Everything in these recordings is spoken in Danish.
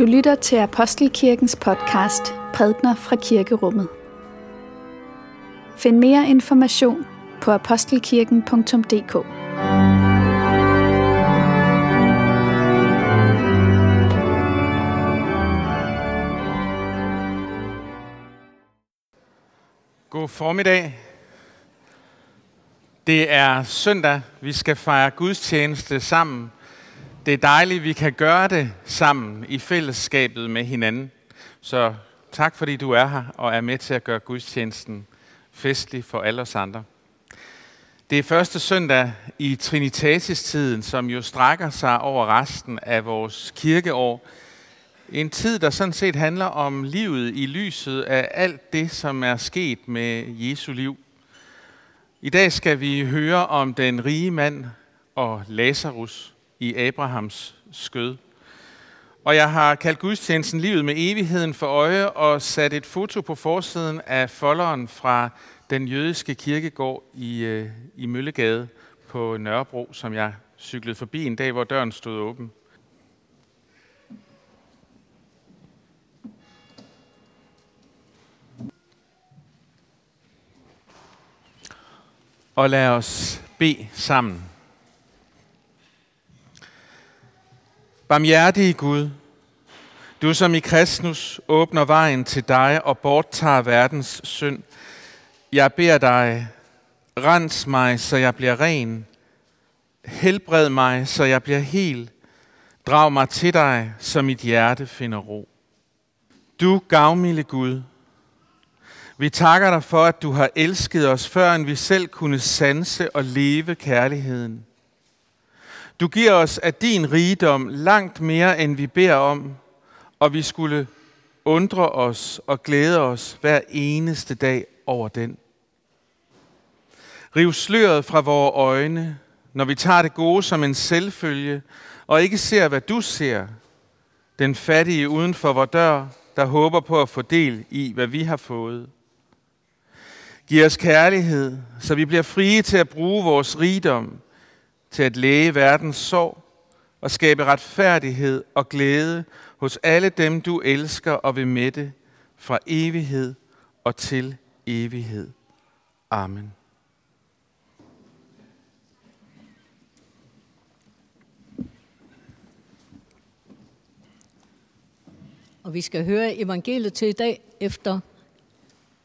Du lytter til Apostelkirkens podcast Prædner fra Kirkerummet. Find mere information på apostelkirken.dk. God formiddag. Det er søndag. Vi skal fejre gudstjeneste sammen. Det er dejligt, at vi kan gøre det sammen i fællesskabet med hinanden. Så tak fordi du er her og er med til at gøre gudstjenesten festlig for alle os andre. Det er første søndag i Trinitatis-tiden, som jo strækker sig over resten af vores kirkeår. En tid, der sådan set handler om livet i lyset af alt det, som er sket med Jesu liv. I dag skal vi høre om den rige mand og Lazarus i Abrahams skød. Og jeg har kaldt gudstjenesten Livet med evigheden for øje og sat et foto på forsiden af folderen fra den jødiske kirkegård i, øh, i Møllegade på Nørrebro, som jeg cyklede forbi en dag, hvor døren stod åben. Og lad os bede sammen. Barmhjertige Gud, du som i Kristus åbner vejen til dig og borttager verdens synd. Jeg beder dig, rens mig, så jeg bliver ren. Helbred mig, så jeg bliver hel. Drag mig til dig, så mit hjerte finder ro. Du gavmilde Gud, vi takker dig for, at du har elsket os, før end vi selv kunne sanse og leve kærligheden. Du giver os af din rigdom langt mere, end vi beder om, og vi skulle undre os og glæde os hver eneste dag over den. Riv sløret fra vores øjne, når vi tager det gode som en selvfølge, og ikke ser, hvad du ser. Den fattige uden for vores dør, der håber på at få del i, hvad vi har fået. Giv os kærlighed, så vi bliver frie til at bruge vores rigdom til at læge verdens sorg og skabe retfærdighed og glæde hos alle dem, du elsker og vil mætte fra evighed og til evighed. Amen. Og vi skal høre evangeliet til i dag efter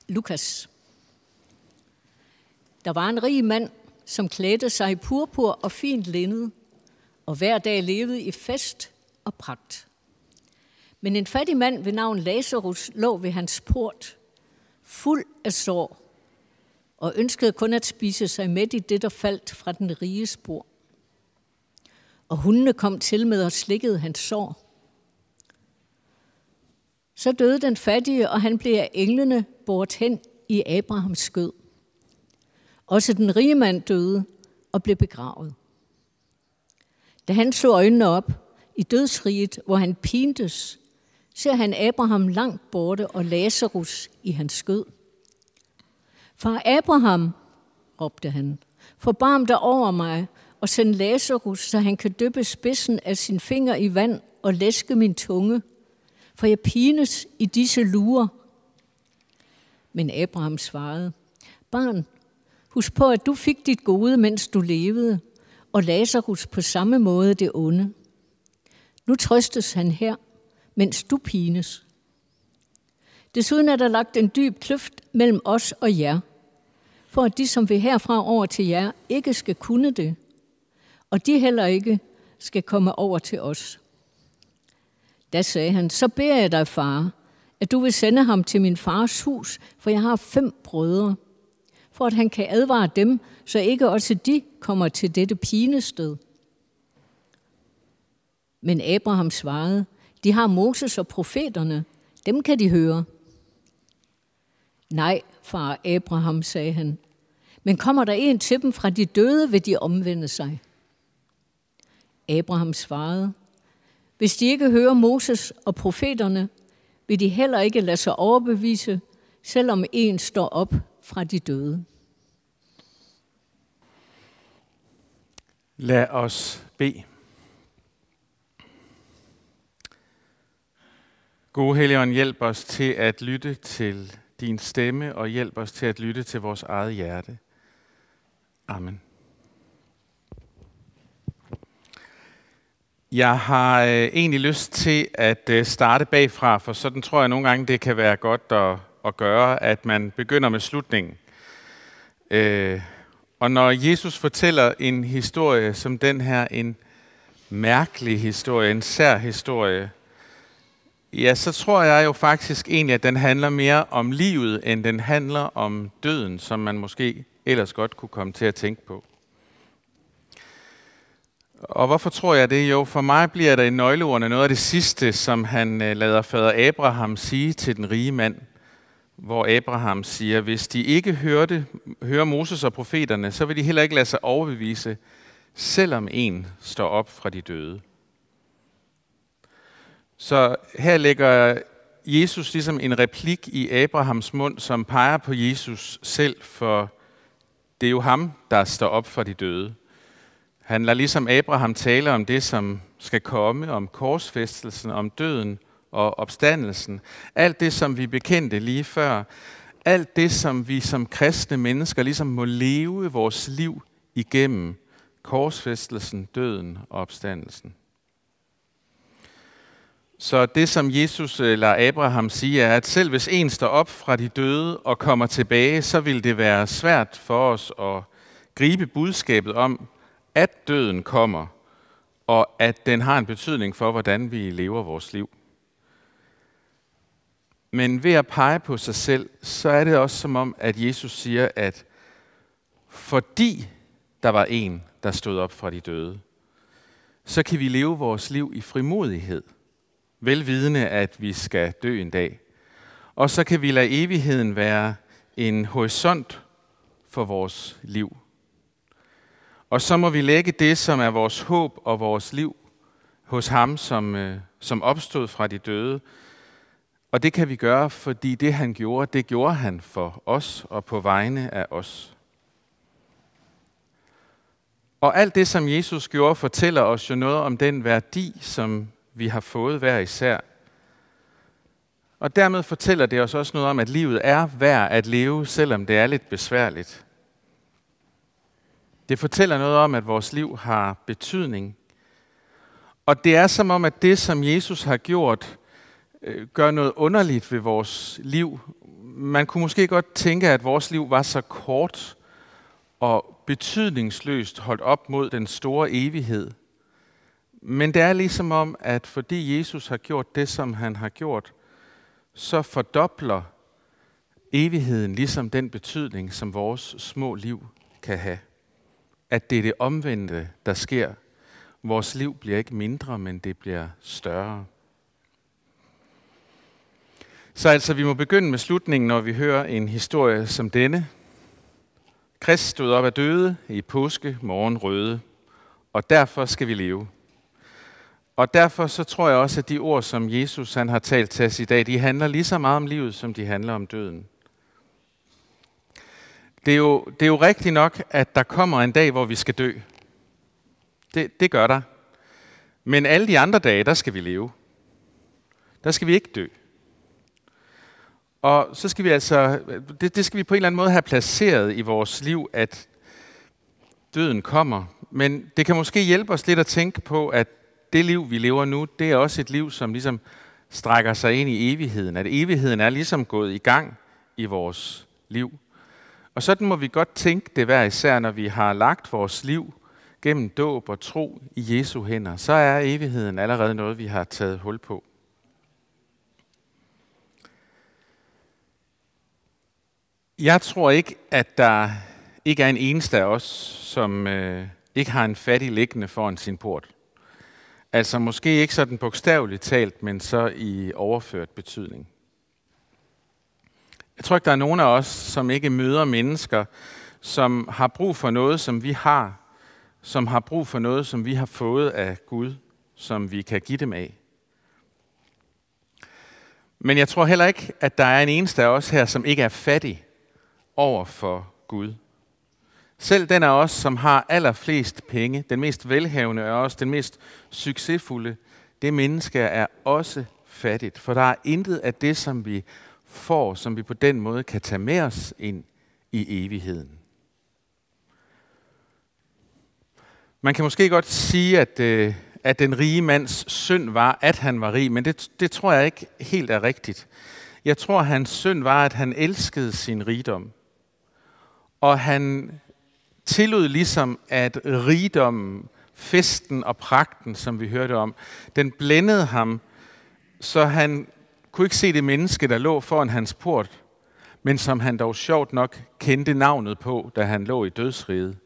Lukas. Der var en rig mand, som klædte sig i purpur og fint linned, og hver dag levede i fest og pragt. Men en fattig mand ved navn Lazarus lå ved hans port, fuld af sår, og ønskede kun at spise sig med i det, der faldt fra den rige spor. Og hundene kom til med og slikkede hans sår. Så døde den fattige, og han blev af englene bort hen i Abrahams skød. Også den rige mand døde og blev begravet. Da han slog øjnene op i dødsriget, hvor han pintes, ser han Abraham langt borte og Lazarus i hans skød. Far Abraham, råbte han, forbarm dig over mig og send Lazarus, så han kan dyppe spidsen af sin finger i vand og læske min tunge, for jeg pines i disse lurer. Men Abraham svarede, barn, Husk på, at du fik dit gode, mens du levede, og Lazarus på samme måde det onde. Nu trøstes han her, mens du pines. Desuden er der lagt en dyb kløft mellem os og jer, for at de, som vil herfra over til jer, ikke skal kunne det, og de heller ikke skal komme over til os. Da sagde han, så beder jeg dig, far, at du vil sende ham til min fars hus, for jeg har fem brødre, for at han kan advare dem, så ikke også de kommer til dette pinested. Men Abraham svarede, de har Moses og profeterne, dem kan de høre. Nej, far Abraham, sagde han, men kommer der en til dem fra de døde, vil de omvende sig. Abraham svarede, hvis de ikke hører Moses og profeterne, vil de heller ikke lade sig overbevise, selvom en står op fra de døde. Lad os bede. Gode Helligånd, hjælp os til at lytte til din stemme, og hjælp os til at lytte til vores eget hjerte. Amen. Jeg har øh, egentlig lyst til at øh, starte bagfra, for sådan tror jeg nogle gange, det kan være godt at, at gøre, at man begynder med slutningen. Øh, og når Jesus fortæller en historie som den her, en mærkelig historie, en sær historie, ja, så tror jeg jo faktisk egentlig, at den handler mere om livet, end den handler om døden, som man måske ellers godt kunne komme til at tænke på. Og hvorfor tror jeg det? Jo, for mig bliver der i nøgleordene noget af det sidste, som han øh, lader fader Abraham sige til den rige mand, hvor Abraham siger, hvis de ikke hørte, hører Moses og profeterne, så vil de heller ikke lade sig overbevise, selvom en står op fra de døde. Så her lægger Jesus ligesom en replik i Abrahams mund, som peger på Jesus selv, for det er jo ham, der står op fra de døde. Han lader ligesom Abraham tale om det, som skal komme, om korsfæstelsen, om døden og opstandelsen. Alt det, som vi bekendte lige før. Alt det, som vi som kristne mennesker ligesom må leve vores liv igennem. Korsfæstelsen, døden og opstandelsen. Så det, som Jesus eller Abraham siger, er, at selv hvis en står op fra de døde og kommer tilbage, så vil det være svært for os at gribe budskabet om, at døden kommer, og at den har en betydning for, hvordan vi lever vores liv. Men ved at pege på sig selv, så er det også som om, at Jesus siger, at fordi der var en, der stod op fra de døde, så kan vi leve vores liv i frimodighed, velvidende, at vi skal dø en dag. Og så kan vi lade evigheden være en horisont for vores liv. Og så må vi lægge det, som er vores håb og vores liv, hos ham, som, øh, som opstod fra de døde. Og det kan vi gøre, fordi det han gjorde, det gjorde han for os og på vegne af os. Og alt det, som Jesus gjorde, fortæller os jo noget om den værdi, som vi har fået hver især. Og dermed fortæller det os også noget om, at livet er værd at leve, selvom det er lidt besværligt. Det fortæller noget om, at vores liv har betydning. Og det er som om, at det, som Jesus har gjort, øh, gør noget underligt ved vores liv. Man kunne måske godt tænke, at vores liv var så kort og betydningsløst holdt op mod den store evighed. Men det er ligesom om, at fordi Jesus har gjort det, som han har gjort, så fordobler evigheden ligesom den betydning, som vores små liv kan have at det er det omvendte, der sker. Vores liv bliver ikke mindre, men det bliver større. Så altså, vi må begynde med slutningen, når vi hører en historie som denne. Krist stod op af døde i påske morgen røde, og derfor skal vi leve. Og derfor så tror jeg også, at de ord, som Jesus han har talt til os i dag, de handler lige så meget om livet, som de handler om døden. Det er, jo, det er jo rigtigt nok, at der kommer en dag, hvor vi skal dø. Det, det gør der. Men alle de andre dage, der skal vi leve. Der skal vi ikke dø. Og så skal vi altså, det, det skal vi på en eller anden måde have placeret i vores liv, at døden kommer. Men det kan måske hjælpe os lidt at tænke på, at det liv, vi lever nu, det er også et liv, som ligesom strækker sig ind i evigheden. At evigheden er ligesom gået i gang i vores liv. Og sådan må vi godt tænke det hver især, når vi har lagt vores liv gennem dåb og tro i Jesu hænder. Så er evigheden allerede noget, vi har taget hul på. Jeg tror ikke, at der ikke er en eneste af os, som øh, ikke har en fattig liggende foran sin port. Altså måske ikke sådan bogstaveligt talt, men så i overført betydning. Jeg tror ikke, der er nogen af os, som ikke møder mennesker, som har brug for noget, som vi har, som har brug for noget, som vi har fået af Gud, som vi kan give dem af. Men jeg tror heller ikke, at der er en eneste af os her, som ikke er fattig over for Gud. Selv den af os, som har allerflest penge, den mest velhavende af os, den mest succesfulde, det menneske er også fattigt, for der er intet af det, som vi får, som vi på den måde kan tage med os ind i evigheden. Man kan måske godt sige, at, øh, at den rige mands synd var, at han var rig, men det, det tror jeg ikke helt er rigtigt. Jeg tror, at hans synd var, at han elskede sin rigdom. Og han tillod ligesom, at rigdommen, festen og pragten, som vi hørte om, den blændede ham, så han kunne ikke se det menneske, der lå foran hans port, men som han dog sjovt nok kendte navnet på, da han lå i dødsriget.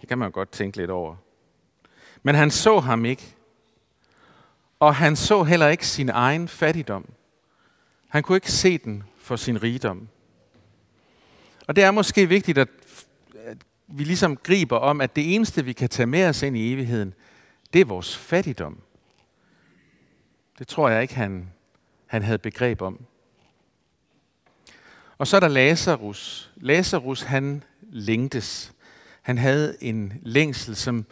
Det kan man godt tænke lidt over. Men han så ham ikke. Og han så heller ikke sin egen fattigdom. Han kunne ikke se den for sin rigdom. Og det er måske vigtigt, at vi ligesom griber om, at det eneste, vi kan tage med os ind i evigheden, det er vores fattigdom. Det tror jeg ikke, han, han havde begreb om. Og så er der Lazarus. Lazarus, han længtes. Han havde en længsel, som,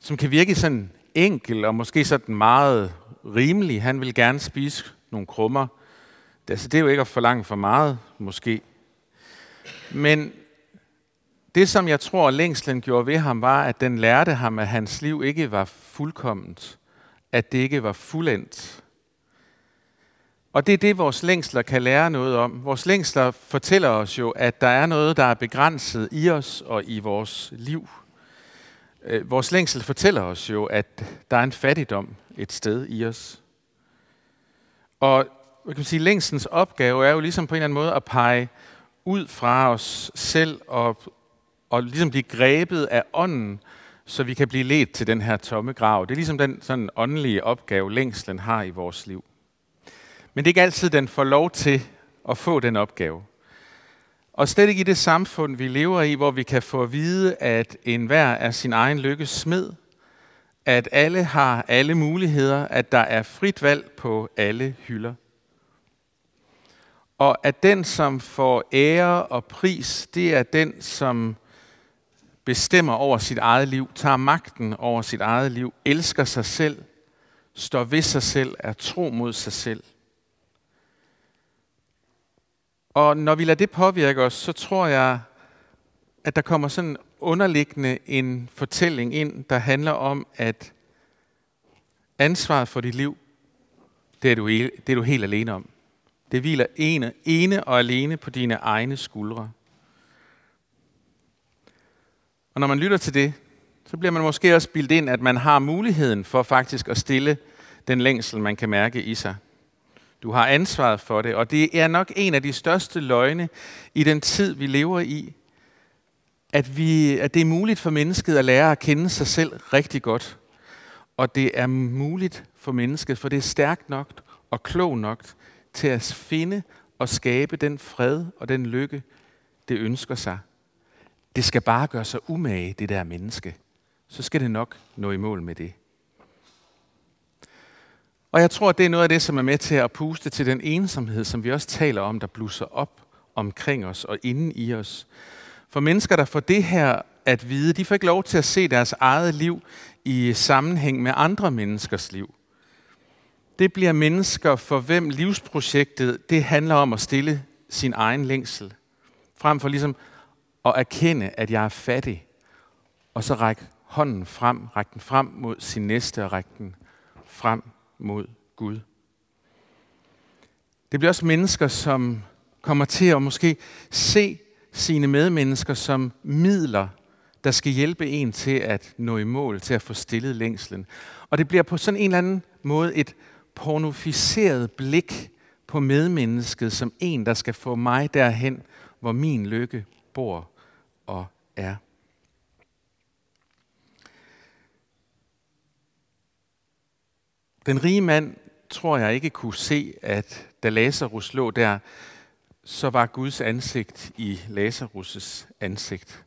som kan virke sådan enkel og måske sådan meget rimelig. Han vil gerne spise nogle krummer. Det, altså, det er jo ikke at forlange for meget, måske. Men det, som jeg tror, længslen gjorde ved ham, var, at den lærte ham, at hans liv ikke var fuldkomment. At det ikke var fuldendt. Og det er det, vores længsler kan lære noget om. Vores længsler fortæller os jo, at der er noget, der er begrænset i os og i vores liv. Øh, vores længsel fortæller os jo, at der er en fattigdom et sted i os. Og hvad kan man sige, længstens opgave er jo ligesom på en eller anden måde at pege ud fra os selv og, og ligesom blive grebet af ånden, så vi kan blive ledt til den her tomme grav. Det er ligesom den sådan åndelige opgave, længslen har i vores liv. Men det er ikke altid, den får lov til at få den opgave. Og slet ikke i det samfund, vi lever i, hvor vi kan få at vide, at enhver er sin egen lykkes smed, at alle har alle muligheder, at der er frit valg på alle hylder. Og at den, som får ære og pris, det er den, som bestemmer over sit eget liv, tager magten over sit eget liv, elsker sig selv, står ved sig selv, er tro mod sig selv – og når vi lader det påvirke os, så tror jeg, at der kommer sådan underliggende en fortælling ind, der handler om, at ansvaret for dit liv, det er du, det er du helt alene om. Det hviler ene, ene og alene på dine egne skuldre. Og når man lytter til det, så bliver man måske også bildt ind, at man har muligheden for faktisk at stille den længsel, man kan mærke i sig. Du har ansvaret for det, og det er nok en af de største løgne i den tid, vi lever i, at, vi, at det er muligt for mennesket at lære at kende sig selv rigtig godt. Og det er muligt for mennesket, for det er stærkt nok og klog nok til at finde og skabe den fred og den lykke, det ønsker sig. Det skal bare gøre sig umage, det der menneske. Så skal det nok nå i mål med det. Og jeg tror, at det er noget af det, som er med til at puste til den ensomhed, som vi også taler om, der blusser op omkring os og inden i os. For mennesker, der får det her at vide, de får ikke lov til at se deres eget liv i sammenhæng med andre menneskers liv. Det bliver mennesker, for hvem livsprojektet det handler om at stille sin egen længsel. Frem for ligesom og erkende, at jeg er fattig, og så række hånden frem, række den frem mod sin næste og række den frem mod Gud. Det bliver også mennesker, som kommer til at måske se sine medmennesker som midler, der skal hjælpe en til at nå i mål, til at få stillet længslen. Og det bliver på sådan en eller anden måde et pornoficeret blik på medmennesket som en, der skal få mig derhen, hvor min lykke bor og er. Den rige mand tror jeg ikke kunne se, at da Lazarus lå der, så var Guds ansigt i Lazarus' ansigt.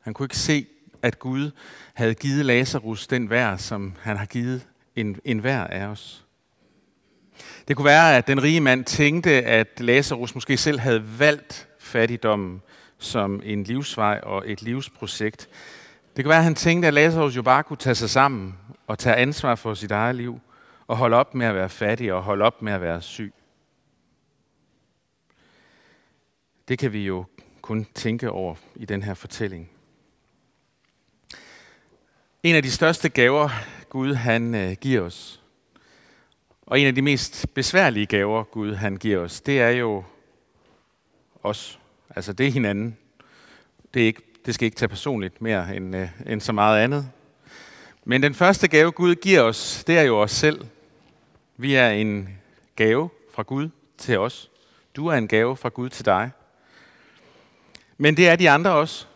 Han kunne ikke se, at Gud havde givet Lazarus den værd, som han har givet en, en vær af os. Det kunne være, at den rige mand tænkte, at Lazarus måske selv havde valgt fattigdommen som en livsvej og et livsprojekt. Det kan være, at han tænkte, at Lazarus jo bare kunne tage sig sammen og tage ansvar for sit eget liv Og holde op med at være fattig og holde op med at være syg. Det kan vi jo kun tænke over i den her fortælling. En af de største gaver, Gud han øh, giver os, og en af de mest besværlige gaver, Gud han giver os, det er jo os. Altså det er hinanden. Det, er ikke, det skal ikke tage personligt mere end, øh, end så meget andet. Men den første gave, Gud giver os, det er jo os selv. Vi er en gave fra Gud til os. Du er en gave fra Gud til dig. Men det er de andre også.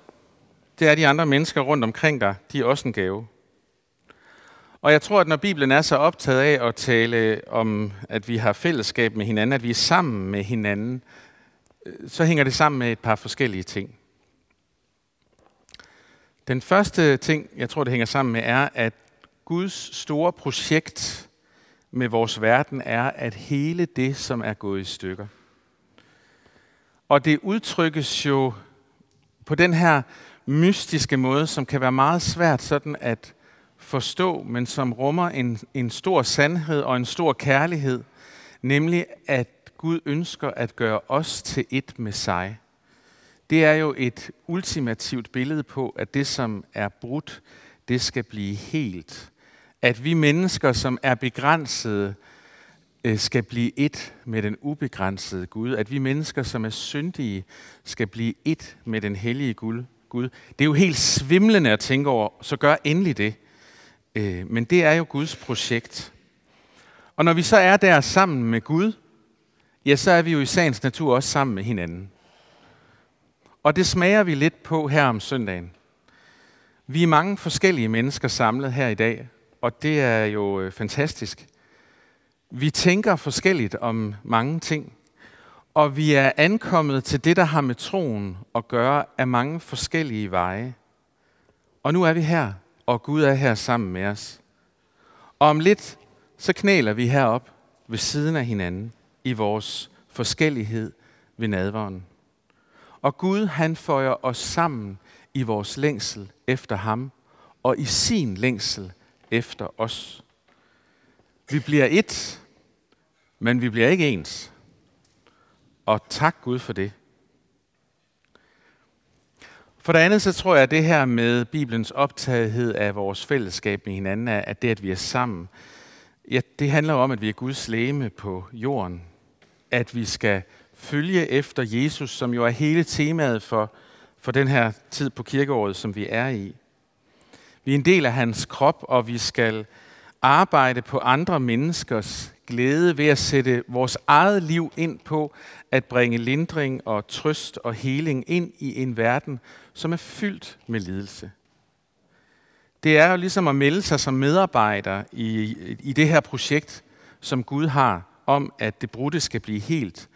Det er de andre mennesker rundt omkring dig. De er også en gave. Og jeg tror, at når Bibelen er så optaget af at tale om, at vi har fællesskab med hinanden, at vi er sammen med hinanden, så hænger det sammen med et par forskellige ting. Den første ting, jeg tror, det hænger sammen med, er, at Guds store projekt med vores verden er, at hele det, som er gået i stykker. Og det udtrykkes jo på den her mystiske måde, som kan være meget svært sådan at forstå, men som rummer en, en stor sandhed og en stor kærlighed, nemlig at Gud ønsker at gøre os til et med sig. Det er jo et ultimativt billede på, at det, som er brudt, det skal blive helt. At vi mennesker, som er begrænsede, øh, skal blive et med den ubegrænsede Gud. At vi mennesker, som er syndige, skal blive et med den hellige Gud. Gud. Det er jo helt svimlende at tænke over, så gør endelig det. Øh, men det er jo Guds projekt. Og når vi så er der sammen med Gud, ja, så er vi jo i sagens natur også sammen med hinanden. Og det smager vi lidt på her om søndagen. Vi er mange forskellige mennesker samlet her i dag, og det er jo øh, fantastisk. Vi tænker forskelligt om mange ting, og vi er ankommet til det, der har med troen at gøre af mange forskellige veje. Og nu er vi her, og Gud er her sammen med os. Og om lidt, så knæler vi herop ved siden af hinanden i vores forskellighed ved nadveren. Og Gud han føjer os sammen i vores længsel efter ham, og i sin længsel efter os. Vi bliver et, men vi bliver ikke ens. Og tak Gud for det. For det andet, så tror jeg, at det her med Bibelens optagethed af vores fællesskab med hinanden, er, at det, at vi er sammen, ja, det handler om, at vi er Guds læme på jorden. At vi skal følge efter Jesus, som jo er hele temaet for, for den her tid på kirkeåret, som vi er i. Vi er en del af hans krop, og vi skal arbejde på andre menneskers glæde ved at sætte vores eget liv ind på at bringe lindring og trøst og heling ind i en verden, som er fyldt med lidelse. Det er jo ligesom at melde sig som medarbejder i, i det her projekt, som Gud har om, at det brudte skal blive helt.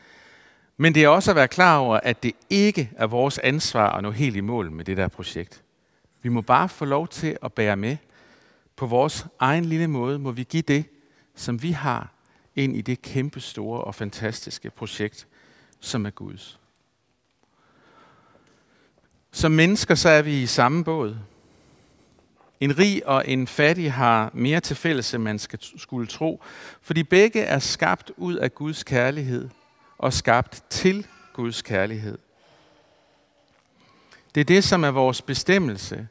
Men det er også at være klar over, at det ikke er vores ansvar at nå helt i mål med det der projekt. Vi må bare få lov til at bære med. På vores egen lille måde må vi give det, som vi har, ind i det kæmpe store og fantastiske projekt, som er Guds. Som mennesker så er vi i samme båd. En rig og en fattig har mere til fælles, end man skal, skulle tro, fordi begge er skabt ud af Guds kærlighed og skabt til Guds kærlighed. Det er det, som er vores bestemmelse.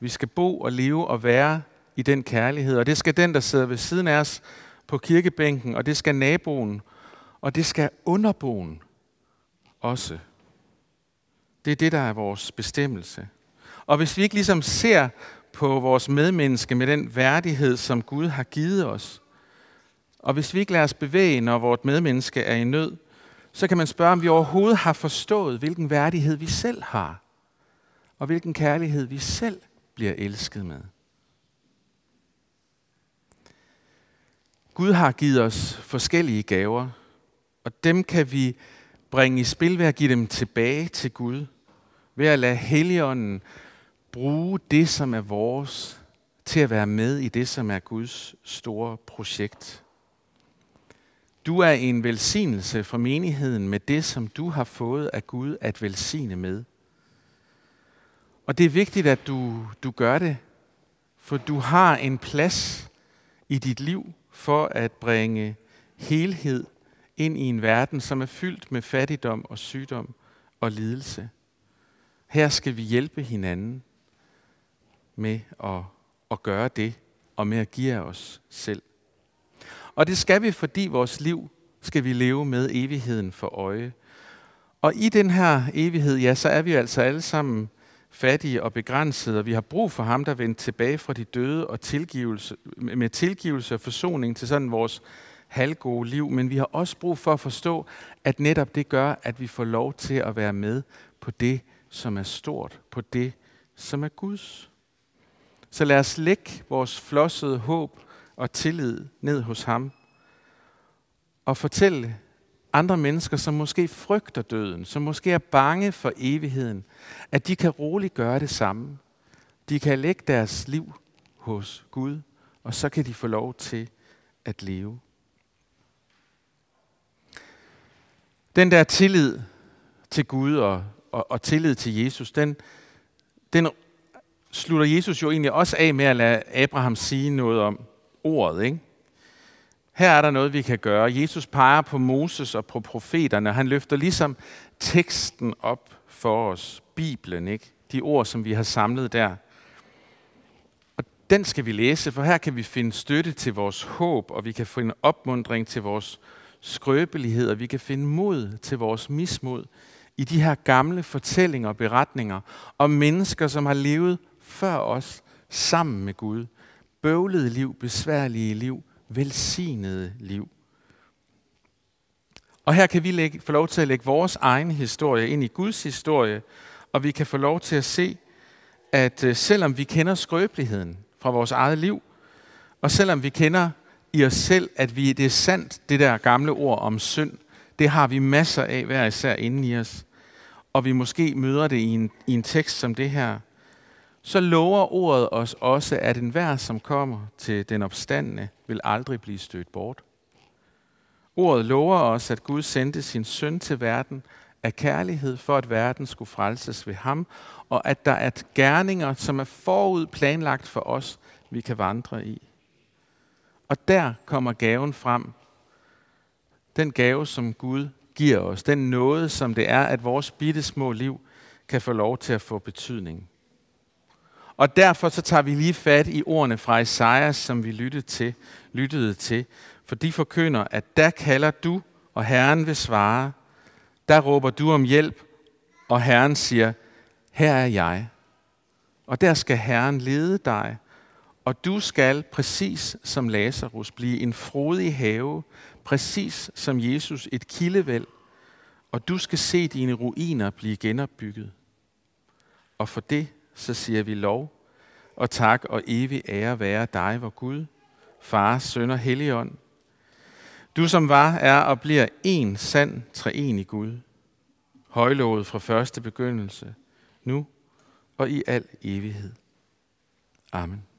Vi skal bo og leve og være i den kærlighed, og det skal den, der sidder ved siden af os på kirkebænken, og det skal naboen, og det skal underboen også. Det er det, der er vores bestemmelse. Og hvis vi ikke ligesom ser på vores medmenneske med den værdighed, som Gud har givet os, og hvis vi ikke lader os bevæge, når vores medmenneske er i nød, så kan man spørge, om vi overhovedet har forstået, hvilken værdighed vi selv har, og hvilken kærlighed vi selv bliver elsket med. Gud har givet os forskellige gaver, og dem kan vi bringe i spil ved at give dem tilbage til Gud, ved at lade Helligånden bruge det, som er vores, til at være med i det, som er Guds store projekt. Du er en velsignelse for menigheden med det, som du har fået af Gud at velsigne med. Og det er vigtigt, at du, du gør det, for du har en plads i dit liv for at bringe helhed ind i en verden, som er fyldt med fattigdom og sygdom og lidelse. Her skal vi hjælpe hinanden med at, at gøre det, og med at give os selv. Og det skal vi, fordi vores liv skal vi leve med evigheden for øje. Og i den her evighed, ja, så er vi altså alle sammen fattige og begrænsede, og vi har brug for ham, der vendte tilbage fra de døde og tilgivelse, med tilgivelse og forsoning til sådan vores halvgode liv. Men vi har også brug for at forstå, at netop det gør, at vi får lov til at være med på det, som er stort, på det, som er Guds. Så lad os lægge vores flossede håb og tillid ned hos ham, og fortælle andre mennesker, som måske frygter døden, som måske er bange for evigheden, at de kan roligt gøre det samme. De kan lægge deres liv hos Gud, og så kan de få lov til at leve. Den der tillid til Gud og, og, og tillid til Jesus, den, den slutter Jesus jo egentlig også af med at lade Abraham sige noget om ordet. Ikke? Her er der noget, vi kan gøre. Jesus peger på Moses og på profeterne. Han løfter ligesom teksten op for os. Bibelen, ikke? De ord, som vi har samlet der. Og den skal vi læse, for her kan vi finde støtte til vores håb, og vi kan finde opmundring til vores skrøbelighed, og vi kan finde mod til vores mismod i de her gamle fortællinger og beretninger om mennesker, som har levet før os sammen med Gud. Bøvlede liv, besværlige liv, velsignede liv. Og her kan vi lægge, få lov til at lægge vores egen historie ind i Guds historie, og vi kan få lov til at se, at øh, selvom vi kender skrøbeligheden fra vores eget liv, og selvom vi kender i os selv, at vi, det er sandt, det der gamle ord om synd, det har vi masser af hver især inde i os, og vi måske møder det i en, i en tekst som det her, så lover ordet os også, at enhver, som kommer til den opstandende, vil aldrig blive stødt bort. Ordet lover os, at Gud sendte sin søn til verden af kærlighed, for at verden skulle frelses ved ham, og at der er gerninger, som er forud planlagt for os, vi kan vandre i. Og der kommer gaven frem. Den gave, som Gud giver os. Den nåde, som det er, at vores bitte små liv kan få lov til at få betydning. Og derfor så tager vi lige fat i ordene fra Esajas, som vi lyttede til, lyttede til. For de forkynder, at der kalder du, og Herren vil svare. Der råber du om hjælp, og Herren siger, her er jeg. Og der skal Herren lede dig, og du skal, præcis som Lazarus, blive en frodig have, præcis som Jesus et kildevæld, og du skal se dine ruiner blive genopbygget. Og for det så siger vi lov og tak og evig ære være dig, vor Gud, Far, Søn og Helligånd. Du som var, er og bliver en sand treenig Gud, højlovet fra første begyndelse, nu og i al evighed. Amen.